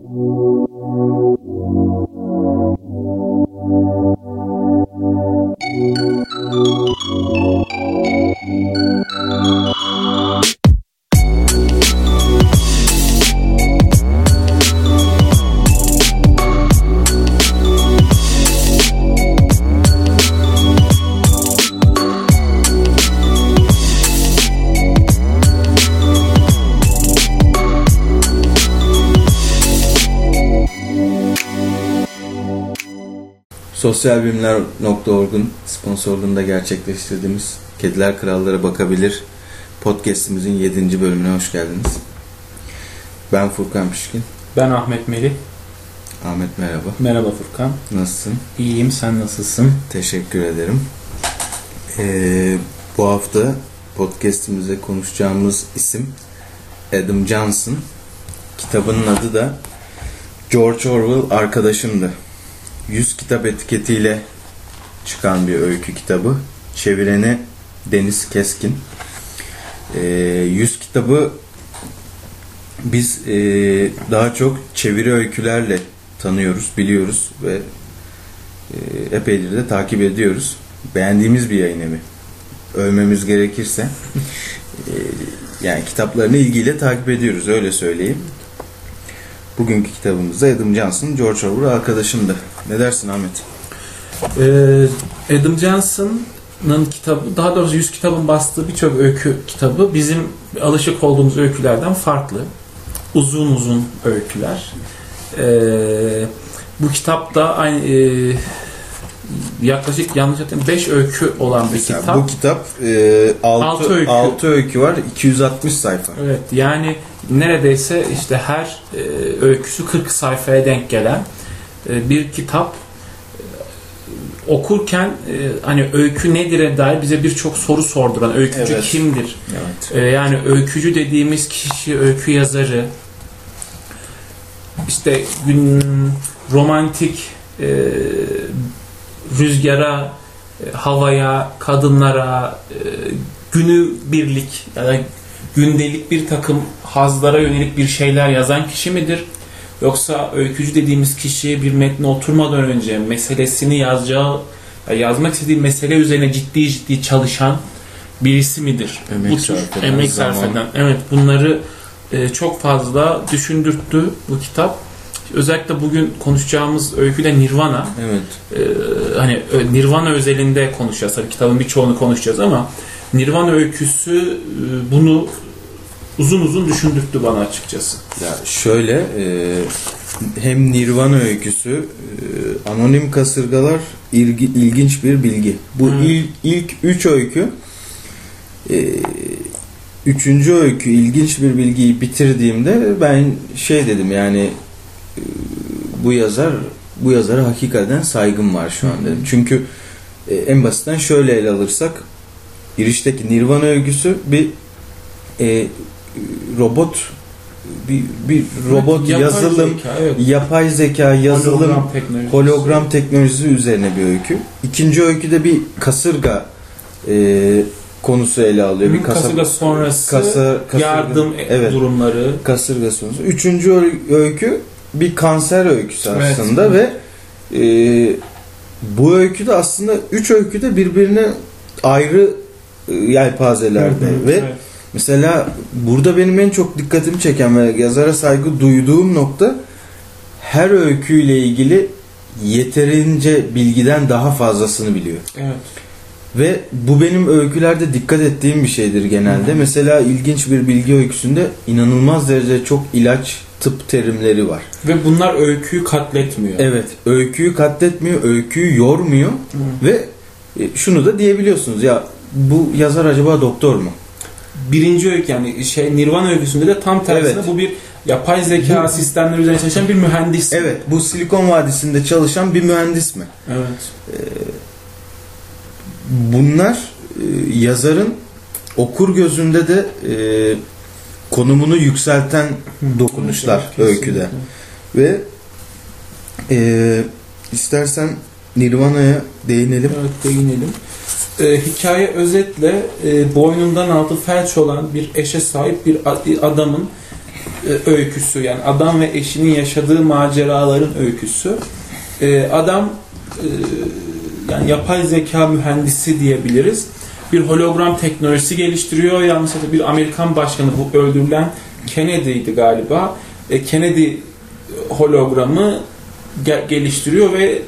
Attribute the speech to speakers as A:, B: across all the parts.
A: Sosyal Bilimler.org'un sponsorluğunda gerçekleştirdiğimiz Kediler Krallara Bakabilir podcastimizin 7. bölümüne hoş geldiniz. Ben Furkan Pişkin.
B: Ben Ahmet Melih.
A: Ahmet merhaba.
B: Merhaba Furkan.
A: Nasılsın?
B: İyiyim, sen nasılsın?
A: Teşekkür ederim. Ee, bu hafta podcastimize konuşacağımız isim Adam Johnson. Kitabının adı da George Orwell Arkadaşımdı. 100 kitap etiketiyle çıkan bir öykü kitabı. Çevireni Deniz Keskin. E, 100 kitabı biz e, daha çok çeviri öykülerle tanıyoruz, biliyoruz ve e, epeydir de takip ediyoruz. Beğendiğimiz bir yayın evi. Övmemiz gerekirse. e, yani kitaplarını ilgiyle takip ediyoruz öyle söyleyeyim. Bugünkü kitabımızda Adam Johnson, George Orwell arkadaşımdı. Ne dersin Ahmet?
B: Ee, Adam Johnson'ın kitabı, daha doğrusu 100 kitabın bastığı birçok öykü kitabı bizim alışık olduğumuz öykülerden farklı. Uzun uzun öyküler. Ee, bu kitapta aynı e, yaklaşık yanlış hatırlamıyorum 5 öykü olan bir
A: Mesela
B: kitap.
A: Bu kitap e, 6,
B: Altı öykü.
A: 6 öykü var, 260 sayfa.
B: Evet yani neredeyse işte her e, öyküsü 40 sayfaya denk gelen e, bir kitap E, okurken e, hani öykü nedir'e dair bize birçok soru sorduran öykücü
A: Evet.
B: kimdir?
A: Evet.
B: E, yani öykücü dediğimiz kişi öykü yazarı işte gün romantik e, rüzgara e, havaya kadınlara e, günü birlik ya da gündelik bir takım hazlara yönelik bir şeyler yazan kişi midir? Yoksa öykücü dediğimiz kişi bir metne oturmadan önce meselesini yazacağı ya yazmak istediği mesele üzerine ciddi ciddi çalışan birisi midir?
A: Emek
B: Bu
A: sarf eden,
B: emek
A: zaman.
B: sarf eden. Evet bunları e, çok fazla düşündürttü bu kitap. Özellikle bugün konuşacağımız öyküde Nirvana.
A: Evet.
B: Ee, hani ö- Nirvana özelinde konuşacağız. Tabii kitabın birçoğunu konuşacağız ama Nirvana öyküsü e, bunu uzun uzun düşündürttü bana açıkçası.
A: Ya şöyle e, hem Nirvana öyküsü e, anonim kasırgalar ilgi, ilginç bir bilgi. Bu
B: Hı.
A: ilk ilk üç öykü e, üçüncü öykü ilginç bir bilgiyi bitirdiğimde ben şey dedim yani e, bu yazar bu yazara hakikaten saygım var şu an dedim. Çünkü e, en basitten şöyle ele alırsak girişteki Nirvana öyküsü bir e, robot bir, bir robot
B: Yapay
A: yazılım
B: zeka, evet.
A: yapay zeka yazılım
B: Hologram teknolojisi.
A: hologram teknolojisi üzerine bir öykü. İkinci öyküde bir kasırga e, konusu ele alıyor. Bir
B: Hı,
A: kasa-
B: kasırga sonrası
A: kasa- kasırga-
B: yardım
A: evet,
B: durumları.
A: kasırga konusu. Üçüncü öy- öykü bir kanser öyküsü
B: Evet.
A: aslında ve e, bu öyküde aslında üç öyküde birbirine ayrı e, yelpazelerde
B: Hı hı,
A: ve
B: evet.
A: Mesela burada benim en çok dikkatimi çeken ve yazara saygı duyduğum nokta her öyküyle ilgili yeterince bilgiden daha fazlasını biliyor.
B: Evet.
A: Ve bu benim öykülerde dikkat ettiğim bir şeydir genelde.
B: Hı.
A: Mesela ilginç bir bilgi öyküsünde inanılmaz derecede çok ilaç, tıp terimleri var.
B: Ve bunlar öyküyü katletmiyor.
A: Evet, öyküyü katletmiyor, öyküyü yormuyor
B: Hı.
A: ve e, şunu da diyebiliyorsunuz ya bu yazar acaba doktor mu?
B: Birinci öykü yani şey Nirvana öyküsünde de tam tersine
A: Evet.
B: bu bir yapay zeka
A: Bu-
B: sistemleri üzerine çalışan bir mühendis.
A: Evet, bu Silikon Vadisi'nde çalışan bir mühendis mi?
B: Evet.
A: Bunlar e, yazarın okur gözünde de e, konumunu yükselten dokunuşlar
B: Evet,
A: öyküde. Ve e, istersen Nirvana'ya değinelim.
B: Evet değinelim. Ee, hikaye özetle e, boynundan altı felç olan bir eşe sahip bir adamın e, öyküsü yani adam ve eşinin yaşadığı maceraların öyküsü. E, adam e, yani yapay zeka mühendisi diyebiliriz. Bir hologram teknolojisi geliştiriyor. Yalnız bir Amerikan başkanı bu öldürülen Kennedy'ydi galiba. E, Kennedy hologramı ge- geliştiriyor ve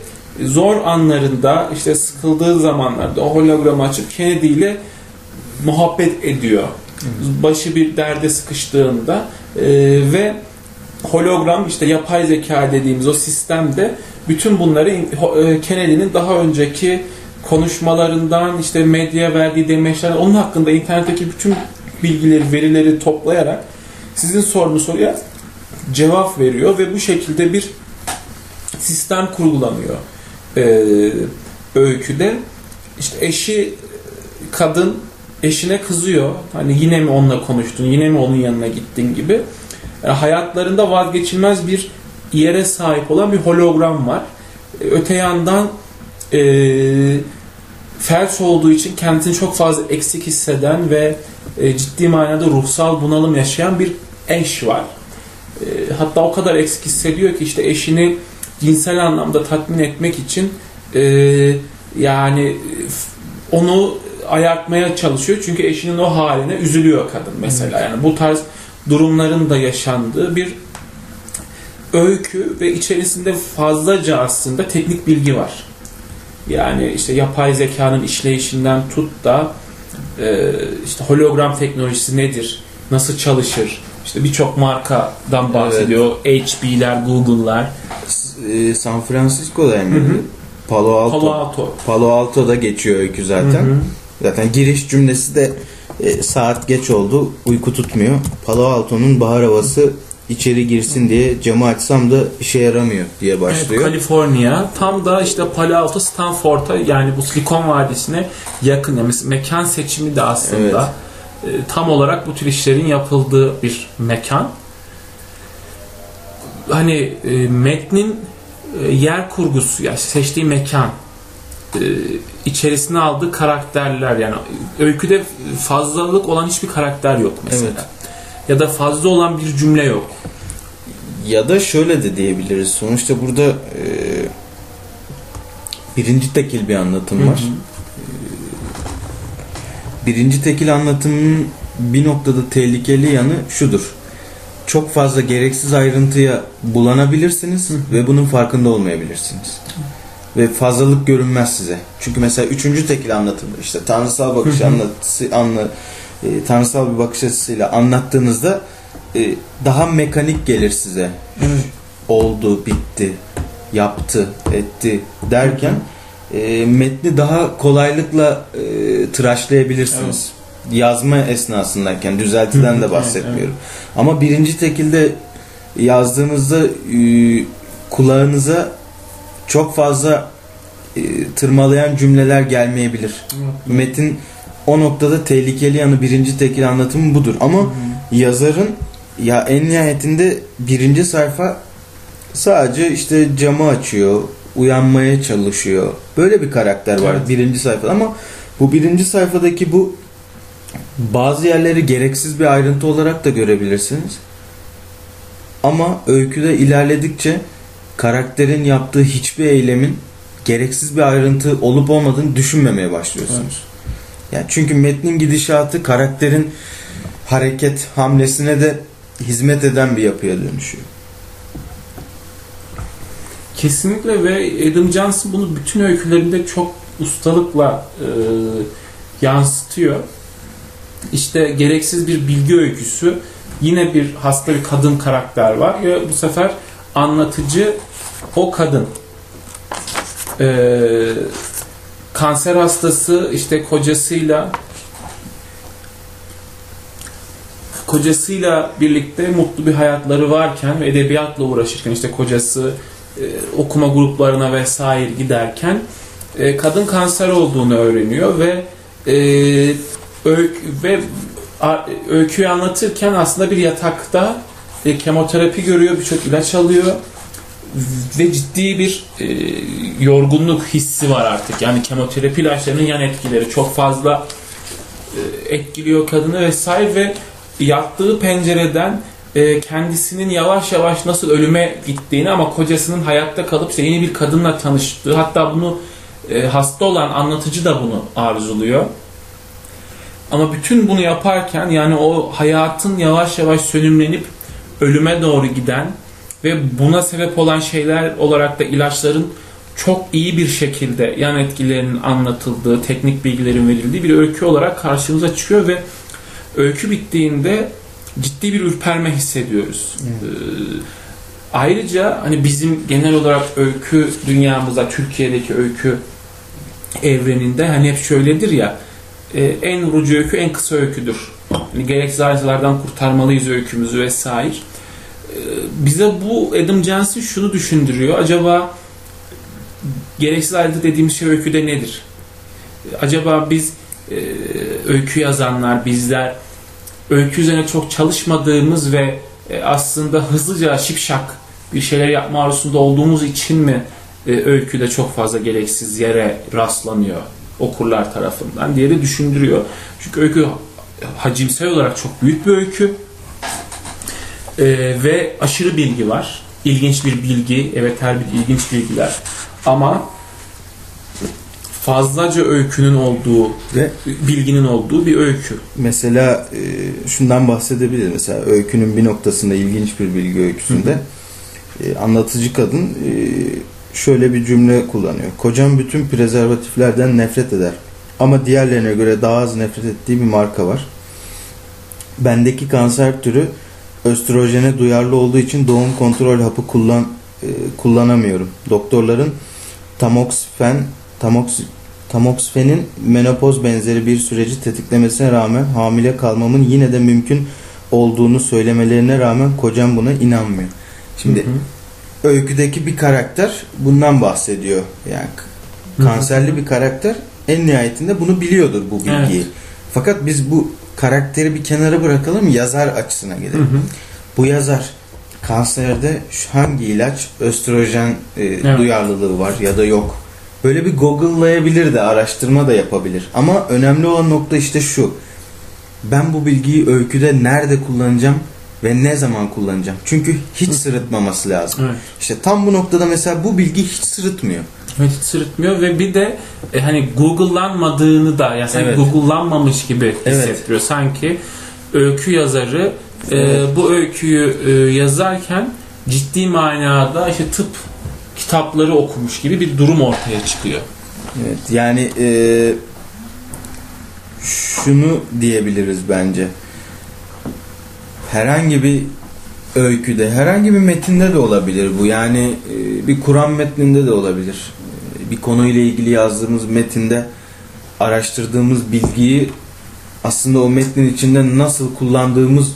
B: zor anlarında işte sıkıldığı zamanlarda o hologramı açıp Kennedy ile muhabbet ediyor. Başı bir derde sıkıştığında e, ve hologram işte yapay zeka dediğimiz o sistemde bütün bunları e, Kennedy'nin daha önceki konuşmalarından işte medya verdiği demeçler onun hakkında internetteki bütün bilgileri, verileri toplayarak sizin sorduğunuz soruya cevap veriyor ve bu şekilde bir sistem kurgulanıyor ee, öyküde. İşte eşi kadın eşine kızıyor. Hani yine mi onunla konuştun, yine mi onun yanına gittin gibi. Yani hayatlarında vazgeçilmez bir yere sahip olan bir hologram var. Öte yandan e, felç olduğu için kendini çok fazla eksik hisseden ve e, ciddi manada ruhsal bunalım yaşayan bir eş var. E, hatta o kadar eksik hissediyor ki işte eşini cinsel anlamda tatmin etmek için e, yani onu ayartmaya çalışıyor. Çünkü eşinin o haline üzülüyor kadın mesela. Yani bu tarz durumların da yaşandığı bir öykü ve içerisinde fazlaca aslında teknik bilgi var. Yani işte yapay zekanın işleyişinden tut da e, işte hologram teknolojisi nedir? Nasıl çalışır? İşte birçok markadan bahsediyor. Evet. HP'ler, Google'lar.
A: E, San Francisco'da yani. Palo Alto.
B: Palo Alto.
A: Palo Alto'da geçiyor öykü zaten. Hı hı. Zaten giriş cümlesi de e, saat geç oldu, uyku tutmuyor. Palo Alto'nun bahar havası içeri girsin diye camı açsam da işe yaramıyor diye başlıyor.
B: Evet, Kaliforniya tam da işte Palo Alto Stanford'a yani bu Silikon Vadisi'ne yakın. Yani mekan seçimi de aslında evet. e, tam olarak bu tür işlerin yapıldığı bir mekan. Hani e, metnin yer kurgusu yani seçtiği mekan e, içerisine aldığı karakterler yani öyküde fazlalık olan hiçbir karakter yok mesela. Evet. Ya da fazla olan bir cümle yok.
A: Ya da şöyle de diyebiliriz. Sonuçta burada e, birinci tekil bir anlatım var. Hı hı. E, birinci tekil anlatımın bir noktada tehlikeli yanı şudur. Çok fazla gereksiz ayrıntıya bulanabilirsiniz hı. ve bunun farkında olmayabilirsiniz. Hı ve fazlalık görünmez size. Çünkü mesela üçüncü tekil anlatımı işte tanrısal bakış anlatısı anla e, tanrısal bir bakış açısıyla anlattığınızda e, daha mekanik gelir size. Oldu, bitti, yaptı, etti derken e, metni daha kolaylıkla e, tıraşlayabilirsiniz. Evet. Yazma esnasındayken düzeltiden de bahsetmiyorum. Evet. Ama birinci tekilde yazdığınızda e, kulağınıza çok fazla e, tırmalayan cümleler gelmeyebilir. Evet. Metin o noktada tehlikeli yanı birinci tekil anlatımı budur. Ama hı hı. yazarın ya en nihayetinde birinci sayfa sadece işte camı açıyor, uyanmaya çalışıyor. Böyle bir karakter var evet. birinci sayfada ama bu birinci sayfadaki bu bazı yerleri gereksiz bir ayrıntı olarak da görebilirsiniz. Ama öyküde ilerledikçe karakterin yaptığı hiçbir eylemin gereksiz bir ayrıntı olup olmadığını düşünmemeye başlıyorsunuz. Evet. Yani çünkü metnin gidişatı karakterin hareket hamlesine de hizmet eden bir yapıya dönüşüyor.
B: Kesinlikle ve Adam Johnson bunu bütün öykülerinde çok ustalıkla e, yansıtıyor. İşte gereksiz bir bilgi öyküsü. Yine bir hasta bir kadın karakter var. Ya bu sefer anlatıcı o kadın e, kanser hastası işte kocasıyla kocasıyla birlikte mutlu bir hayatları varken ve edebiyatla uğraşırken işte kocası e, okuma gruplarına vesaire giderken e, kadın kanser olduğunu öğreniyor ve e, öykü, ve öyküyü anlatırken aslında bir yatakta e, kemoterapi görüyor, birçok ilaç alıyor ve ciddi bir e, yorgunluk hissi var artık. Yani kemoterapi ilaçlarının yan etkileri çok fazla e, etkiliyor kadını vesaire ve yattığı pencereden e, kendisinin yavaş yavaş nasıl ölüme gittiğini ama kocasının hayatta kalıp işte yeni bir kadınla tanıştığı hatta bunu e, hasta olan anlatıcı da bunu arzuluyor. Ama bütün bunu yaparken yani o hayatın yavaş yavaş sönümlenip ölüme doğru giden ve buna sebep olan şeyler olarak da ilaçların çok iyi bir şekilde yan etkilerinin anlatıldığı, teknik bilgilerin verildiği bir öykü olarak karşımıza çıkıyor ve öykü bittiğinde ciddi bir ürperme hissediyoruz.
A: Evet.
B: Ee, ayrıca hani bizim genel olarak öykü dünyamızda, Türkiye'deki öykü evreninde hani hep şöyledir ya e, en vurucu öykü en kısa öyküdür. Yani gereksiz ayrıntılardan kurtarmalıyız öykümüzü vesaire. E, bize bu Adam Johnson şunu düşündürüyor. Acaba gereksiz ayrıntı dediğimiz şey öyküde nedir? Acaba biz e, öykü yazanlar, bizler öykü üzerine çok çalışmadığımız ve e, aslında hızlıca şipşak bir şeyler yapma arzusunda olduğumuz için mi e, öyküde çok fazla gereksiz yere rastlanıyor okurlar tarafından diye de düşündürüyor. Çünkü öykü hacimsel olarak çok büyük bir öykü E, ve aşırı bilgi var. İlginç bir bilgi, evet her bir ilginç bilgiler ama fazlaca öykünün olduğu
A: Ve
B: bilginin olduğu bir öykü.
A: mesela e, şundan bahsedebiliriz. Mesela öykünün bir noktasında ilginç bir bilgi öyküsünde e, anlatıcı kadın e, şöyle bir cümle kullanıyor. Kocam bütün prezervatiflerden nefret eder. Ama diğerlerine göre daha az nefret ettiği bir marka var. Bendeki kanser türü östrojene duyarlı olduğu için doğum kontrol hapı kullan e, kullanamıyorum. Doktorların tamoxifen tamox, tamoxifenin menopoz benzeri bir süreci tetiklemesine rağmen hamile kalmamın yine de mümkün olduğunu söylemelerine rağmen kocam buna inanmıyor. Şimdi
B: Hı hı.
A: Öyküdeki bir karakter bundan bahsediyor. Yani
B: Hı hı.
A: kanserli bir karakter en nihayetinde bunu biliyordur bu bilgiyi.
B: Evet.
A: Fakat biz bu karakteri bir kenara bırakalım yazar açısına
B: Hı
A: gelelim.
B: hı.
A: Bu yazar kanserde hangi ilaç östrojen e, duyarlılığı var ya da yok. Böyle bir google'layabilir de araştırma da yapabilir. Ama önemli olan nokta işte şu. Ben bu bilgiyi öyküde nerede kullanacağım ve ne zaman kullanacağım? Çünkü hiç sırıtmaması lazım.
B: Evet.
A: İşte tam bu noktada mesela bu bilgi hiç sırıtmıyor.
B: Evet, hiç sırıtmıyor ve bir de e, hani Google'lanmadığını da yani
A: Evet.
B: Google'lanmamış gibi
A: Evet.
B: hissettiriyor. Sanki öykü yazarı e,
A: Evet.
B: bu öyküyü e, yazarken ciddi manada işte tıp kitapları okumuş gibi bir durum ortaya çıkıyor.
A: Evet yani e, şunu diyebiliriz bence. Herhangi bir öyküde, herhangi bir metinde de olabilir bu. Yani e, bir Kur'an metninde de olabilir. E, bir konuyla ilgili yazdığımız metinde araştırdığımız bilgiyi aslında o metnin içinde nasıl kullandığımız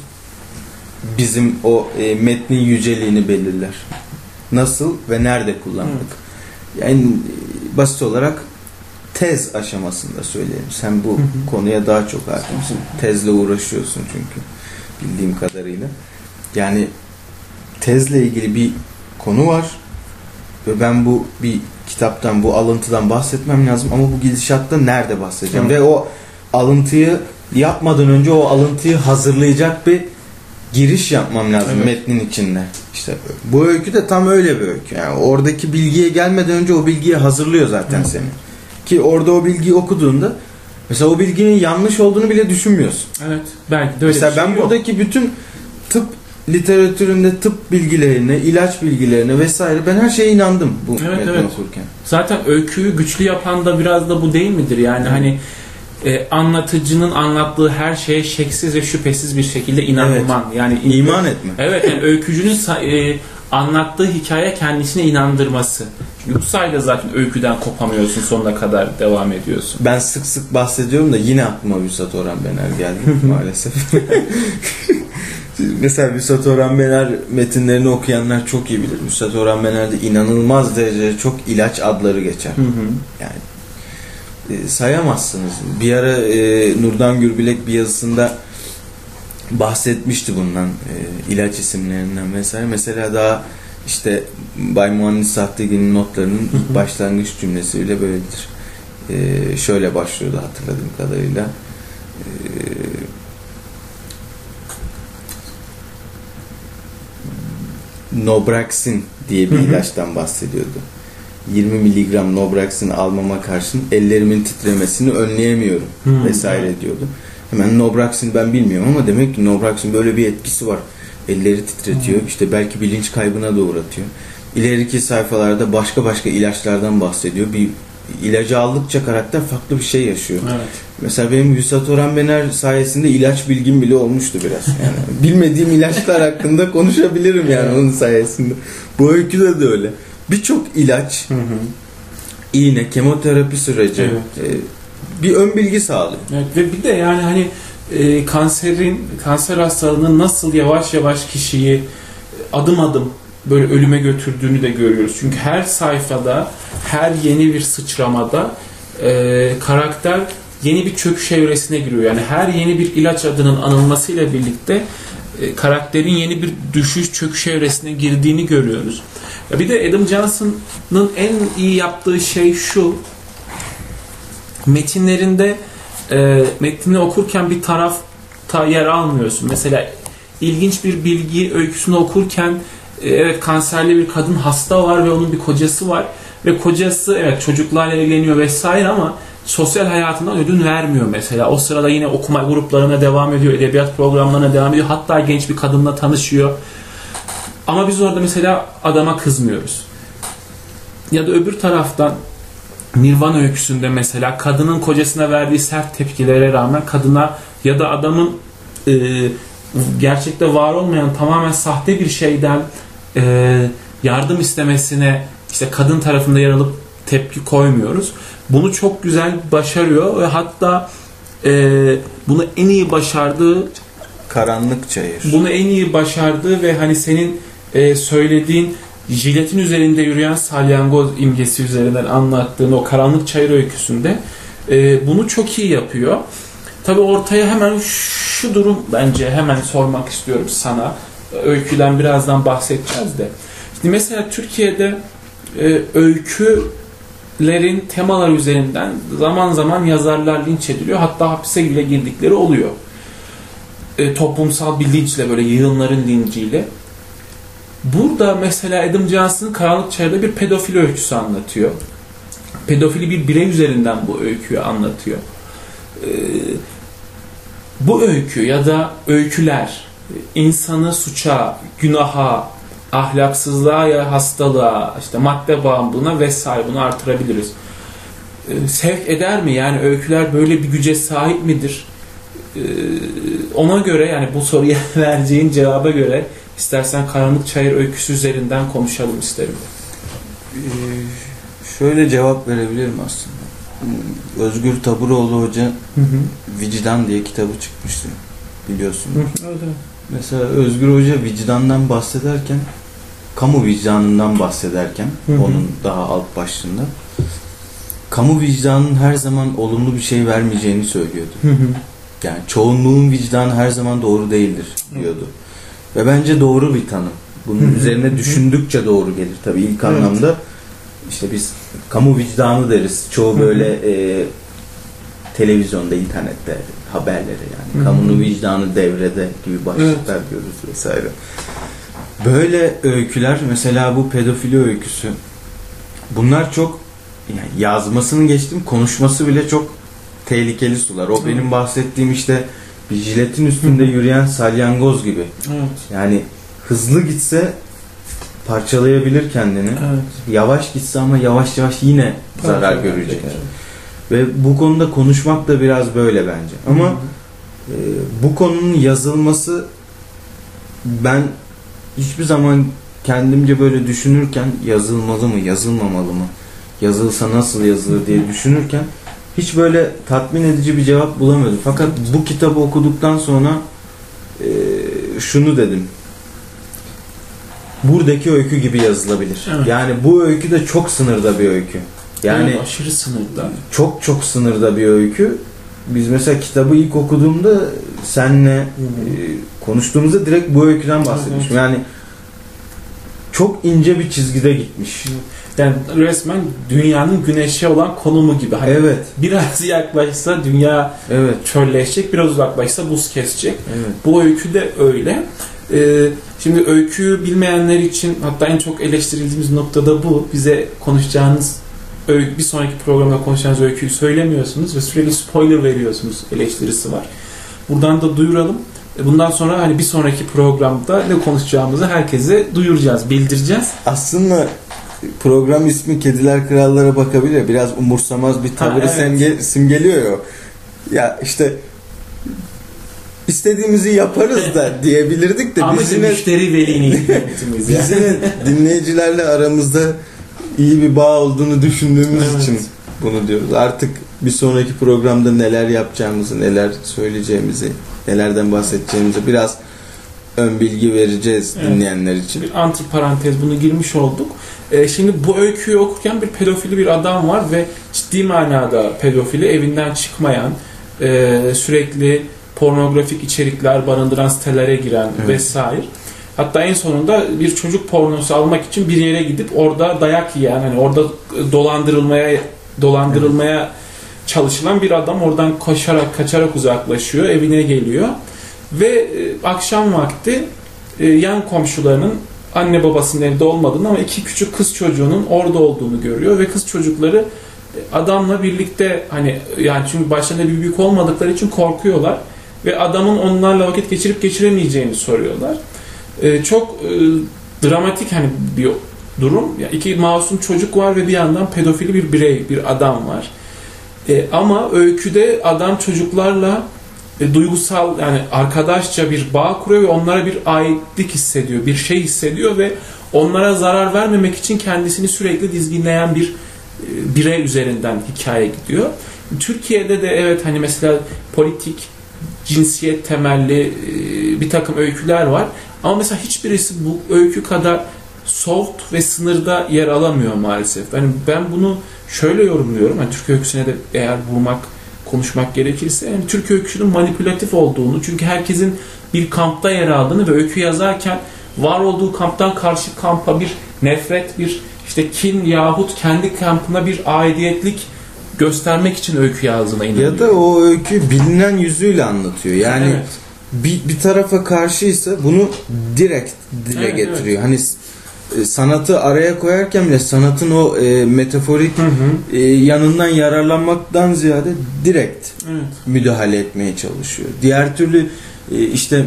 A: bizim o e, metnin yüceliğini belirler. Nasıl ve nerede kullandık. Yani basit olarak tez aşamasında söyleyelim. Sen bu konuya daha çok hakimsin. Tezle uğraşıyorsun çünkü bildiğim kadarıyla. Yani tezle ilgili bir konu var ve ben bu bir kitaptan, bu alıntıdan bahsetmem lazım ama bu gidişatta nerede bahsedeceğim?
B: Hı.
A: Ve o alıntıyı yapmadan önce o alıntıyı hazırlayacak bir giriş yapmam lazım
B: Evet.
A: metnin içinde. İşte bu öykü de tam öyle bir öykü. Yani oradaki bilgiye gelmeden önce o bilgiyi hazırlıyor zaten
B: Hı.
A: seni. Ki orada o bilgiyi okuduğunda mesela o bilginin yanlış olduğunu bile düşünmüyorsun.
B: Evet. Belki de öyle
A: mesela
B: bir şey
A: ben
B: yok.
A: buradaki bütün tıp literatüründe tıp bilgilerine, ilaç bilgilerine vesaire ben her şeye inandım bu
B: Evet,
A: metni
B: evet.
A: okurken.
B: Zaten öyküyü güçlü yapan da biraz da bu değil midir? Yani
A: Hı.
B: hani e, anlatıcının anlattığı her şeye şeksiz ve şüphesiz bir şekilde inanman. Yani
A: İman etme.
B: Evet yani öykücünün e, anlattığı hikaye kendisine inandırması. Sayede zaten öyküden kopamıyorsun sonuna kadar devam ediyorsun.
A: Ben sık sık bahsediyorum da yine aklıma Vüsat Orhan Bener geldi maalesef. Mesela Vüsat Orhan Bener metinlerini okuyanlar çok iyi bilir. Vüsat Orhan Bener'de inanılmaz derecede çok ilaç adları geçer.
B: Hı hı.
A: Yani e, sayamazsınız. Bir ara e, Nurdan Gürbilek bir yazısında bahsetmişti bundan e, ilaç isimlerinden vesaire. Mesela daha işte Bay Muhannis Sahtegi'nin notlarının başlangıç cümlesi bile böyledir. E, şöyle başlıyordu hatırladığım kadarıyla. E, Nobraxin diye bir ilaçtan bahsediyordu. 20 miligram Nobraxin almama karşın ellerimin titremesini önleyemiyorum vesaire diyordu. Hemen Nobraxin ben bilmiyorum ama demek ki Nobraxin böyle bir etkisi var. Elleri titretiyor. işte belki bilinç kaybına da uğratıyor. İleriki sayfalarda başka başka ilaçlardan bahsediyor. Bir ilacı aldıkça karakter farklı bir şey yaşıyor.
B: Evet.
A: Mesela benim Hüsat Bener sayesinde ilaç bilgim bile olmuştu biraz. Yani bilmediğim ilaçlar hakkında konuşabilirim yani onun sayesinde. Bu öyküde de öyle. Birçok ilaç,
B: Hı hı.
A: iğne, kemoterapi süreci
B: Evet.
A: e, bir ön bilgi sağlıyor.
B: Evet ve bir de yani hani e, kanserin kanser hastalığının nasıl yavaş yavaş kişiyi adım adım böyle ölüme götürdüğünü de görüyoruz. Çünkü her sayfada, her yeni bir sıçramada e, karakter yeni bir çöküş evresine giriyor. Yani her yeni bir ilaç adının anılmasıyla birlikte e, karakterin yeni bir düşüş çöküş evresine girdiğini görüyoruz. Ya bir de Adam Johnson'ın en iyi yaptığı şey şu metinlerinde e, metnini okurken bir tarafta yer almıyorsun. Mesela ilginç bir bilgi öyküsünü okurken e, evet kanserli bir kadın hasta var ve onun bir kocası var ve kocası evet çocuklarla ilgileniyor vesaire ama sosyal hayatından ödün vermiyor mesela. O sırada yine okuma gruplarına devam ediyor, edebiyat programlarına devam ediyor. Hatta genç bir kadınla tanışıyor. Ama biz orada mesela adama kızmıyoruz. Ya da öbür taraftan Nirvana öyküsünde mesela kadının kocasına verdiği sert tepkilere rağmen kadına ya da adamın e, gerçekte var olmayan tamamen sahte bir şeyden e, yardım istemesine işte kadın tarafında yer alıp tepki koymuyoruz. Bunu çok güzel başarıyor ve hatta e, bunu en iyi başardığı
A: Karanlık çayır.
B: bunu en iyi başardığı ve hani senin e, söylediğin jiletin üzerinde yürüyen salyangoz imgesi üzerinden anlattığın o karanlık çayır öyküsünde e, bunu çok iyi yapıyor. Tabi ortaya hemen şu durum bence hemen sormak istiyorum sana. Öyküden birazdan bahsedeceğiz de. Şimdi mesela Türkiye'de e, öykülerin temalar üzerinden zaman zaman yazarlar linç ediliyor. Hatta hapise bile girdikleri oluyor. E, toplumsal bir böyle yığınların linciyle. Burada mesela Adam Johnson Karanlık Çayır'da bir pedofili öyküsü anlatıyor. Pedofili bir birey üzerinden bu öyküyü anlatıyor. Ee, bu öykü ya da öyküler insanı suça, günaha, ahlaksızlığa ya hastalığa, işte madde bağımlılığına vesaire bunu artırabiliriz. Ee, sevk eder mi? Yani öyküler böyle bir güce sahip midir? Ee, ona göre yani bu soruya vereceğin cevaba göre istersen Karanlık Çayır öyküsü üzerinden konuşalım isterim.
A: Ee, şöyle cevap verebilirim aslında. Özgür Taburoğlu Hoca
B: Hı hı.
A: Vicdan diye kitabı çıkmıştı. Biliyorsun.
B: Hı, öyle.
A: Mesela Özgür Hoca vicdandan bahsederken kamu vicdanından bahsederken
B: Hı hı.
A: onun daha alt başlığında kamu vicdanının her zaman olumlu bir şey vermeyeceğini söylüyordu.
B: Hı hı.
A: Yani çoğunluğun vicdanı her zaman doğru değildir diyordu. Ve bence doğru bir tanım. Bunun üzerine düşündükçe doğru gelir. Tabii ilk
B: Evet.
A: anlamda işte biz kamu vicdanı deriz. Çoğu böyle e, televizyonda, internette haberleri yani. Kamunun vicdanı devrede gibi başlıklar görürüz vesaire. Böyle öyküler mesela bu pedofili öyküsü bunlar çok yani yazmasını geçtim konuşması bile çok tehlikeli sular. O benim bahsettiğim işte bir jiletin üstünde yürüyen salyangoz gibi.
B: Evet.
A: Yani hızlı gitse parçalayabilir kendini.
B: Evet.
A: Yavaş gitse ama yavaş yavaş yine zarar
B: Parça
A: görecek.
B: evet.
A: Ve bu konuda konuşmak da biraz böyle bence. Ama e, bu konunun yazılması ben hiçbir zaman kendimce böyle düşünürken yazılmalı mı, yazılmamalı mı, yazılsa nasıl yazılır diye düşünürken hiç böyle tatmin edici bir cevap bulamıyordum. Fakat bu kitabı okuduktan sonra e, şunu dedim. Buradaki öykü gibi yazılabilir.
B: Evet.
A: Yani bu öykü de çok sınırda bir öykü. Yani
B: Evet, aşırı sınırda.
A: çok çok sınırda bir öykü. Biz mesela kitabı ilk okuduğumda senle e, konuştuğumuzda direkt bu öyküden bahsetmişim.
B: Evet.
A: Yani çok ince bir çizgide gitmiş.
B: Yani resmen dünyanın güneşe olan konumu gibi. Hani
A: Evet,
B: Biraz yaklaşsa dünya
A: evet,
B: çölleşecek, biraz uzaklaşsa buz kesecek.
A: evet.
B: Bu öykü de öyle. Ee, Şimdi öyküyü bilmeyenler için hatta en çok eleştirildiğimiz noktada bu. Bize konuşacağınız öykü, bir sonraki programda konuşacağınız öyküyü söylemiyorsunuz ve sürekli spoiler veriyorsunuz eleştirisi var. Buradan da duyuralım. E, bundan sonra hani bir sonraki programda ne konuşacağımızı herkese duyuracağız, bildireceğiz.
A: Aslında program ismi Kediler Krallara bakabilir. Biraz umursamaz bir tavırı
B: Ha, evet.
A: simge, simgeliyor ya. Ya işte istediğimizi yaparız da diyebilirdik de
B: Ama
A: biz
B: işte
A: yine,
B: müşteri veli niyetimiz
A: biz
B: yani.
A: yine dinleyicilerle aramızda iyi bir bağ olduğunu düşündüğümüz
B: Evet.
A: için bunu diyoruz. Artık bir sonraki programda neler yapacağımızı, neler söyleyeceğimizi, nelerden bahsedeceğimizi biraz ön bilgi vereceğiz
B: Evet.
A: dinleyenler için.
B: bir antiparantez bunu girmiş olduk. Ee, şimdi bu öyküyü okurken bir pedofili bir adam var ve ciddi manada pedofili evinden çıkmayan, e, sürekli pornografik içerikler barındıran sitelere giren
A: Evet.
B: vesaire. Hatta en sonunda bir çocuk pornosu almak için bir yere gidip orada dayak yiyen, hani orada dolandırılmaya dolandırılmaya çalışılan bir adam oradan koşarak kaçarak uzaklaşıyor, evine geliyor ve e, akşam vakti e, yan komşularının anne babasının evde olmadığını ama iki küçük kız çocuğunun orada olduğunu görüyor ve kız çocukları e, adamla birlikte hani yani çünkü başlarında bir büyük olmadıkları için korkuyorlar ve adamın onlarla vakit geçirip geçiremeyeceğini soruyorlar. E, çok e, dramatik hani bir durum. Ya iki masum çocuk var ve bir yandan pedofili bir birey, bir adam var. E, ama öyküde adam çocuklarla e, duygusal yani arkadaşça bir bağ kuruyor ve onlara bir aitlik hissediyor, bir şey hissediyor ve onlara zarar vermemek için kendisini sürekli dizginleyen bir e, birey üzerinden hikaye gidiyor. Türkiye'de de evet hani mesela politik, cinsiyet temelli e, bir takım öyküler var. Ama mesela hiçbirisi bu öykü kadar soft ve sınırda yer alamıyor maalesef. Yani ben bunu şöyle yorumluyorum. Yani Türk öyküsüne de eğer vurmak, konuşmak gerekirse yani Türk öyküsünün manipülatif olduğunu çünkü herkesin bir kampta yer aldığını ve öykü yazarken var olduğu kamptan karşı kampa bir nefret, bir işte kin yahut kendi kampına bir aidiyetlik göstermek için öykü yazdığına inanıyorum.
A: Ya da o öykü bilinen yüzüyle anlatıyor. Yani
B: Evet.
A: bir, bir tarafa karşıysa bunu direkt dile
B: Evet,
A: getiriyor. Hani s- e, sanatı araya koyarken bile sanatın o e, metaforik
B: Hı hı.
A: e, yanından yararlanmaktan ziyade direkt
B: Evet.
A: müdahale etmeye çalışıyor. Diğer türlü e, işte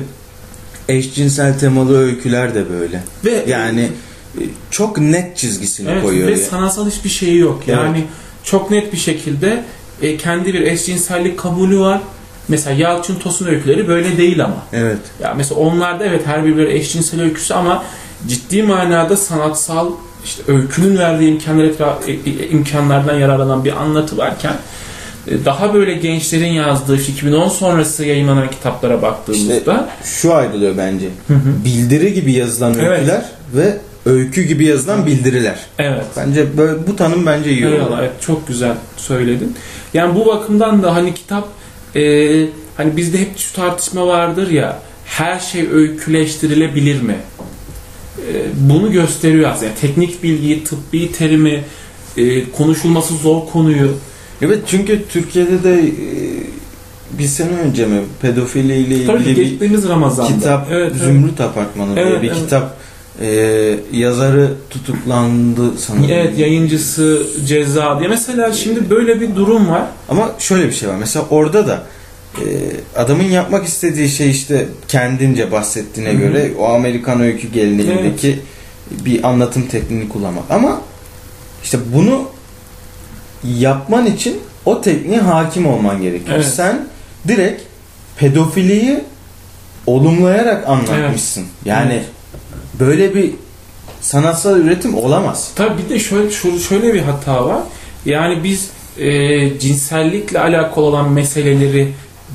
A: eşcinsel temalı öyküler de böyle.
B: Ve
A: Yani e, çok net çizgisini
B: Evet,
A: koyuyor.
B: ve
A: ya.
B: sanatsal hiçbir şeyi yok. Yani çok net bir şekilde e, kendi bir eşcinsellik kabulü var. Mesela Yalçın Tosun öyküleri böyle değil ama.
A: Evet.
B: Ya mesela onlarda evet her bir eşcinsel öyküsü ama ciddi manada sanatsal işte öykünün verdiği imkanlar etra- e- e- imkanlardan yararlanan bir anlatı varken e, daha böyle gençlerin yazdığı işte 2010 sonrası yayınlanan kitaplara baktığımızda
A: Şu ayrılıyor bence.
B: Hı hı.
A: Bildiri gibi yazılan
B: Evet.
A: öyküler ve öykü gibi yazılan bildiriler.
B: evet
A: Bence böyle bu tanım bence iyi oldu.
B: evet çok güzel söyledin. Yani bu bakımdan da hani kitap e, hani bizde hep şu tartışma vardır ya her şey öyküleştirilebilir mi? E, bunu gösteriyor aslında. Yani teknik bilgiyi, tıbbi terimi, e, konuşulması zor konuyu.
A: Evet çünkü Türkiye'de de e, bir sene önce mi pedofili ile ilgili bir
B: Ramazan'da.
A: kitap
B: Evet, evet.
A: Zümrüt Apartmanı diye
B: Evet,
A: bir
B: evet.
A: kitap e, yazarı tutuklandı sanırım.
B: Evet yayıncısı ceza diye. Mesela şimdi böyle bir durum var.
A: Ama şöyle bir şey var. Mesela orada da e, adamın yapmak istediği şey işte kendince bahsettiğine
B: Hı hı.
A: göre o Amerikan öykü geleneğindeki bir anlatım tekniğini kullanmak. Ama işte bunu yapman için o tekniğe hakim olman gerekiyor.
B: Evet.
A: Sen direkt pedofiliyi olumlayarak anlatmışsın. Yani
B: Evet.
A: böyle bir sanatsal üretim olamaz.
B: Tabii bir de şöyle şöyle bir hata var. Yani biz e, cinsellikle alakalı olan meseleleri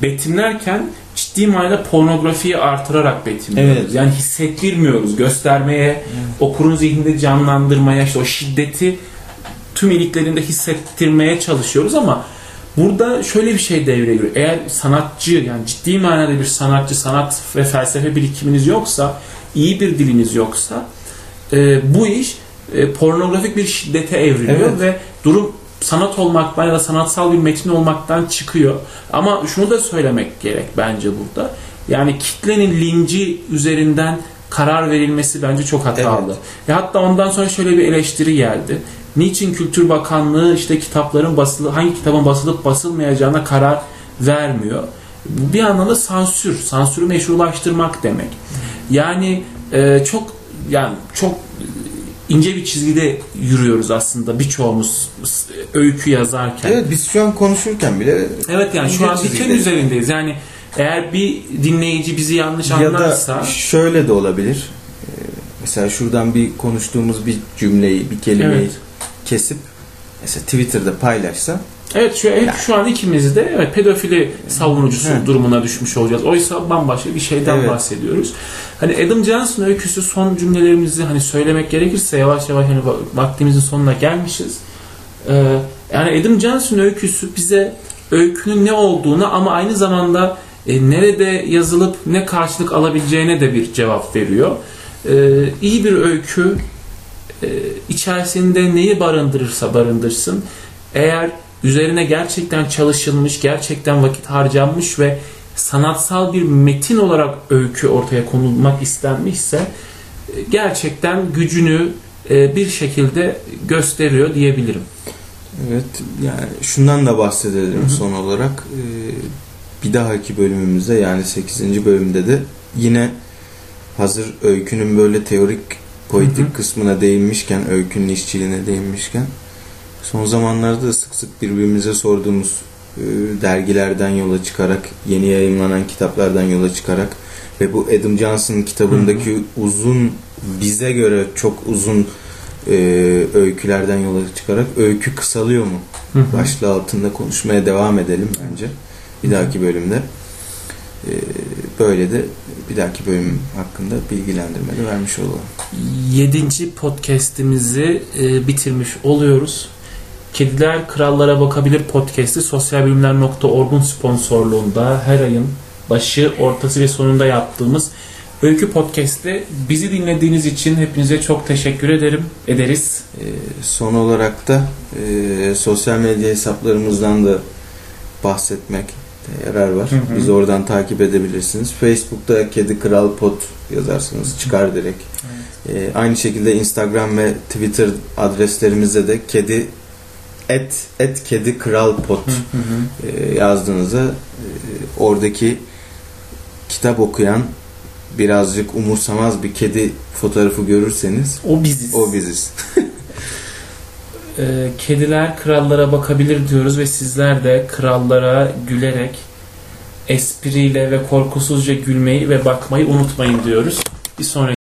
B: betimlerken ciddi manada pornografiyi artırarak betimliyoruz.
A: Evet.
B: Yani hissettirmiyoruz. Göstermeye, okurun zihninde canlandırmaya, işte o şiddeti tüm iliklerinde hissettirmeye çalışıyoruz ama burada şöyle bir şey devreye giriyor. Eğer sanatçı yani ciddi manada bir sanatçı, sanat ve felsefe birikiminiz yoksa, iyi bir diliniz yoksa e, bu iş e, pornografik bir şiddete evriliyor
A: Evet.
B: ve durum sanat olmaktan ya da sanatsal bir metin olmaktan çıkıyor. Ama şunu da söylemek gerek bence burada. Yani kitlenin linci üzerinden karar verilmesi bence çok hatalı.
A: Evet.
B: Ve hatta ondan sonra şöyle bir eleştiri geldi. Niçin Kültür Bakanlığı işte kitapların basılı hangi kitabın basılıp basılmayacağına karar vermiyor? Bu bir anlamda sansür, sansürü meşrulaştırmak demek. Yani e, çok yani çok ince bir çizgide yürüyoruz aslında birçoğumuz öykü yazarken.
A: Evet biz şu an konuşurken bile
B: Evet yani şu an diken üzerindeyiz. Yani eğer bir dinleyici bizi yanlış
A: ya da
B: anlarsa
A: şöyle de olabilir. Mesela şuradan bir konuştuğumuz bir cümleyi, bir kelimeyi
B: Evet.
A: kesip mesela Twitter'da paylaşsa
B: Evet şu, hep şu an ikimiz de evet, pedofili savunucusu
A: He.
B: durumuna düşmüş olacağız. Oysa bambaşka bir şeyden
A: Evet.
B: bahsediyoruz. Hani Adam Johnson öyküsü son cümlelerimizi hani söylemek gerekirse yavaş yavaş hani va- vaktimizin sonuna gelmişiz. Ee, yani Adam Johnson öyküsü bize öykünün ne olduğunu ama aynı zamanda e, nerede yazılıp ne karşılık alabileceğine de bir cevap veriyor. Ee, iyi bir öykü e, içerisinde neyi barındırırsa barındırsın. Eğer üzerine gerçekten çalışılmış, gerçekten vakit harcanmış ve sanatsal bir metin olarak öykü ortaya konulmak istenmişse e, gerçekten gücünü e, bir şekilde gösteriyor diyebilirim.
A: Evet yani şundan da bahsedelim
B: Hı hı.
A: son olarak. Ee, bir dahaki bölümümüzde yani 8. bölümde de yine hazır öykünün böyle teorik poetik
B: Hı hı.
A: kısmına değinmişken, öykünün işçiliğine değinmişken son zamanlarda da sık sık birbirimize sorduğumuz e, dergilerden yola çıkarak, yeni yayınlanan kitaplardan yola çıkarak ve bu Adam Johnson'ın kitabındaki uzun bize göre çok uzun e, öykülerden yola çıkarak öykü kısalıyor mu? başlığı altında konuşmaya devam edelim bence. Bir dahaki bölümde. Ee, böyle de bir dahaki bölüm hakkında bilgilendirme de vermiş olalım.
B: Yedinci podcast'imizi e, bitirmiş oluyoruz. Kediler Krallara Bakabilir podcast'i sosyalbilimler.org'un sponsorluğunda her ayın başı, ortası ve sonunda yaptığımız Öykü Podcast'te bizi dinlediğiniz için hepinize çok teşekkür ederim. Ederiz.
A: Ee, son olarak da e, sosyal medya hesaplarımızdan da bahsetmek yarar var.
B: Hı hı.
A: Bizi oradan takip edebilirsiniz. Facebook'ta Kedi Kral Pod yazarsanız çıkar direkt. Ee, aynı şekilde Instagram ve Twitter adreslerimizde de kedi et, et kedi kral pod e, yazdığınızda e, oradaki kitap okuyan birazcık umursamaz bir kedi fotoğrafı görürseniz
B: O biziz.
A: o biziz.
B: Ee, kediler krallara bakabilir diyoruz ve sizler de krallara gülerek espriyle ve korkusuzca gülmeyi ve bakmayı unutmayın diyoruz. Bir sonraki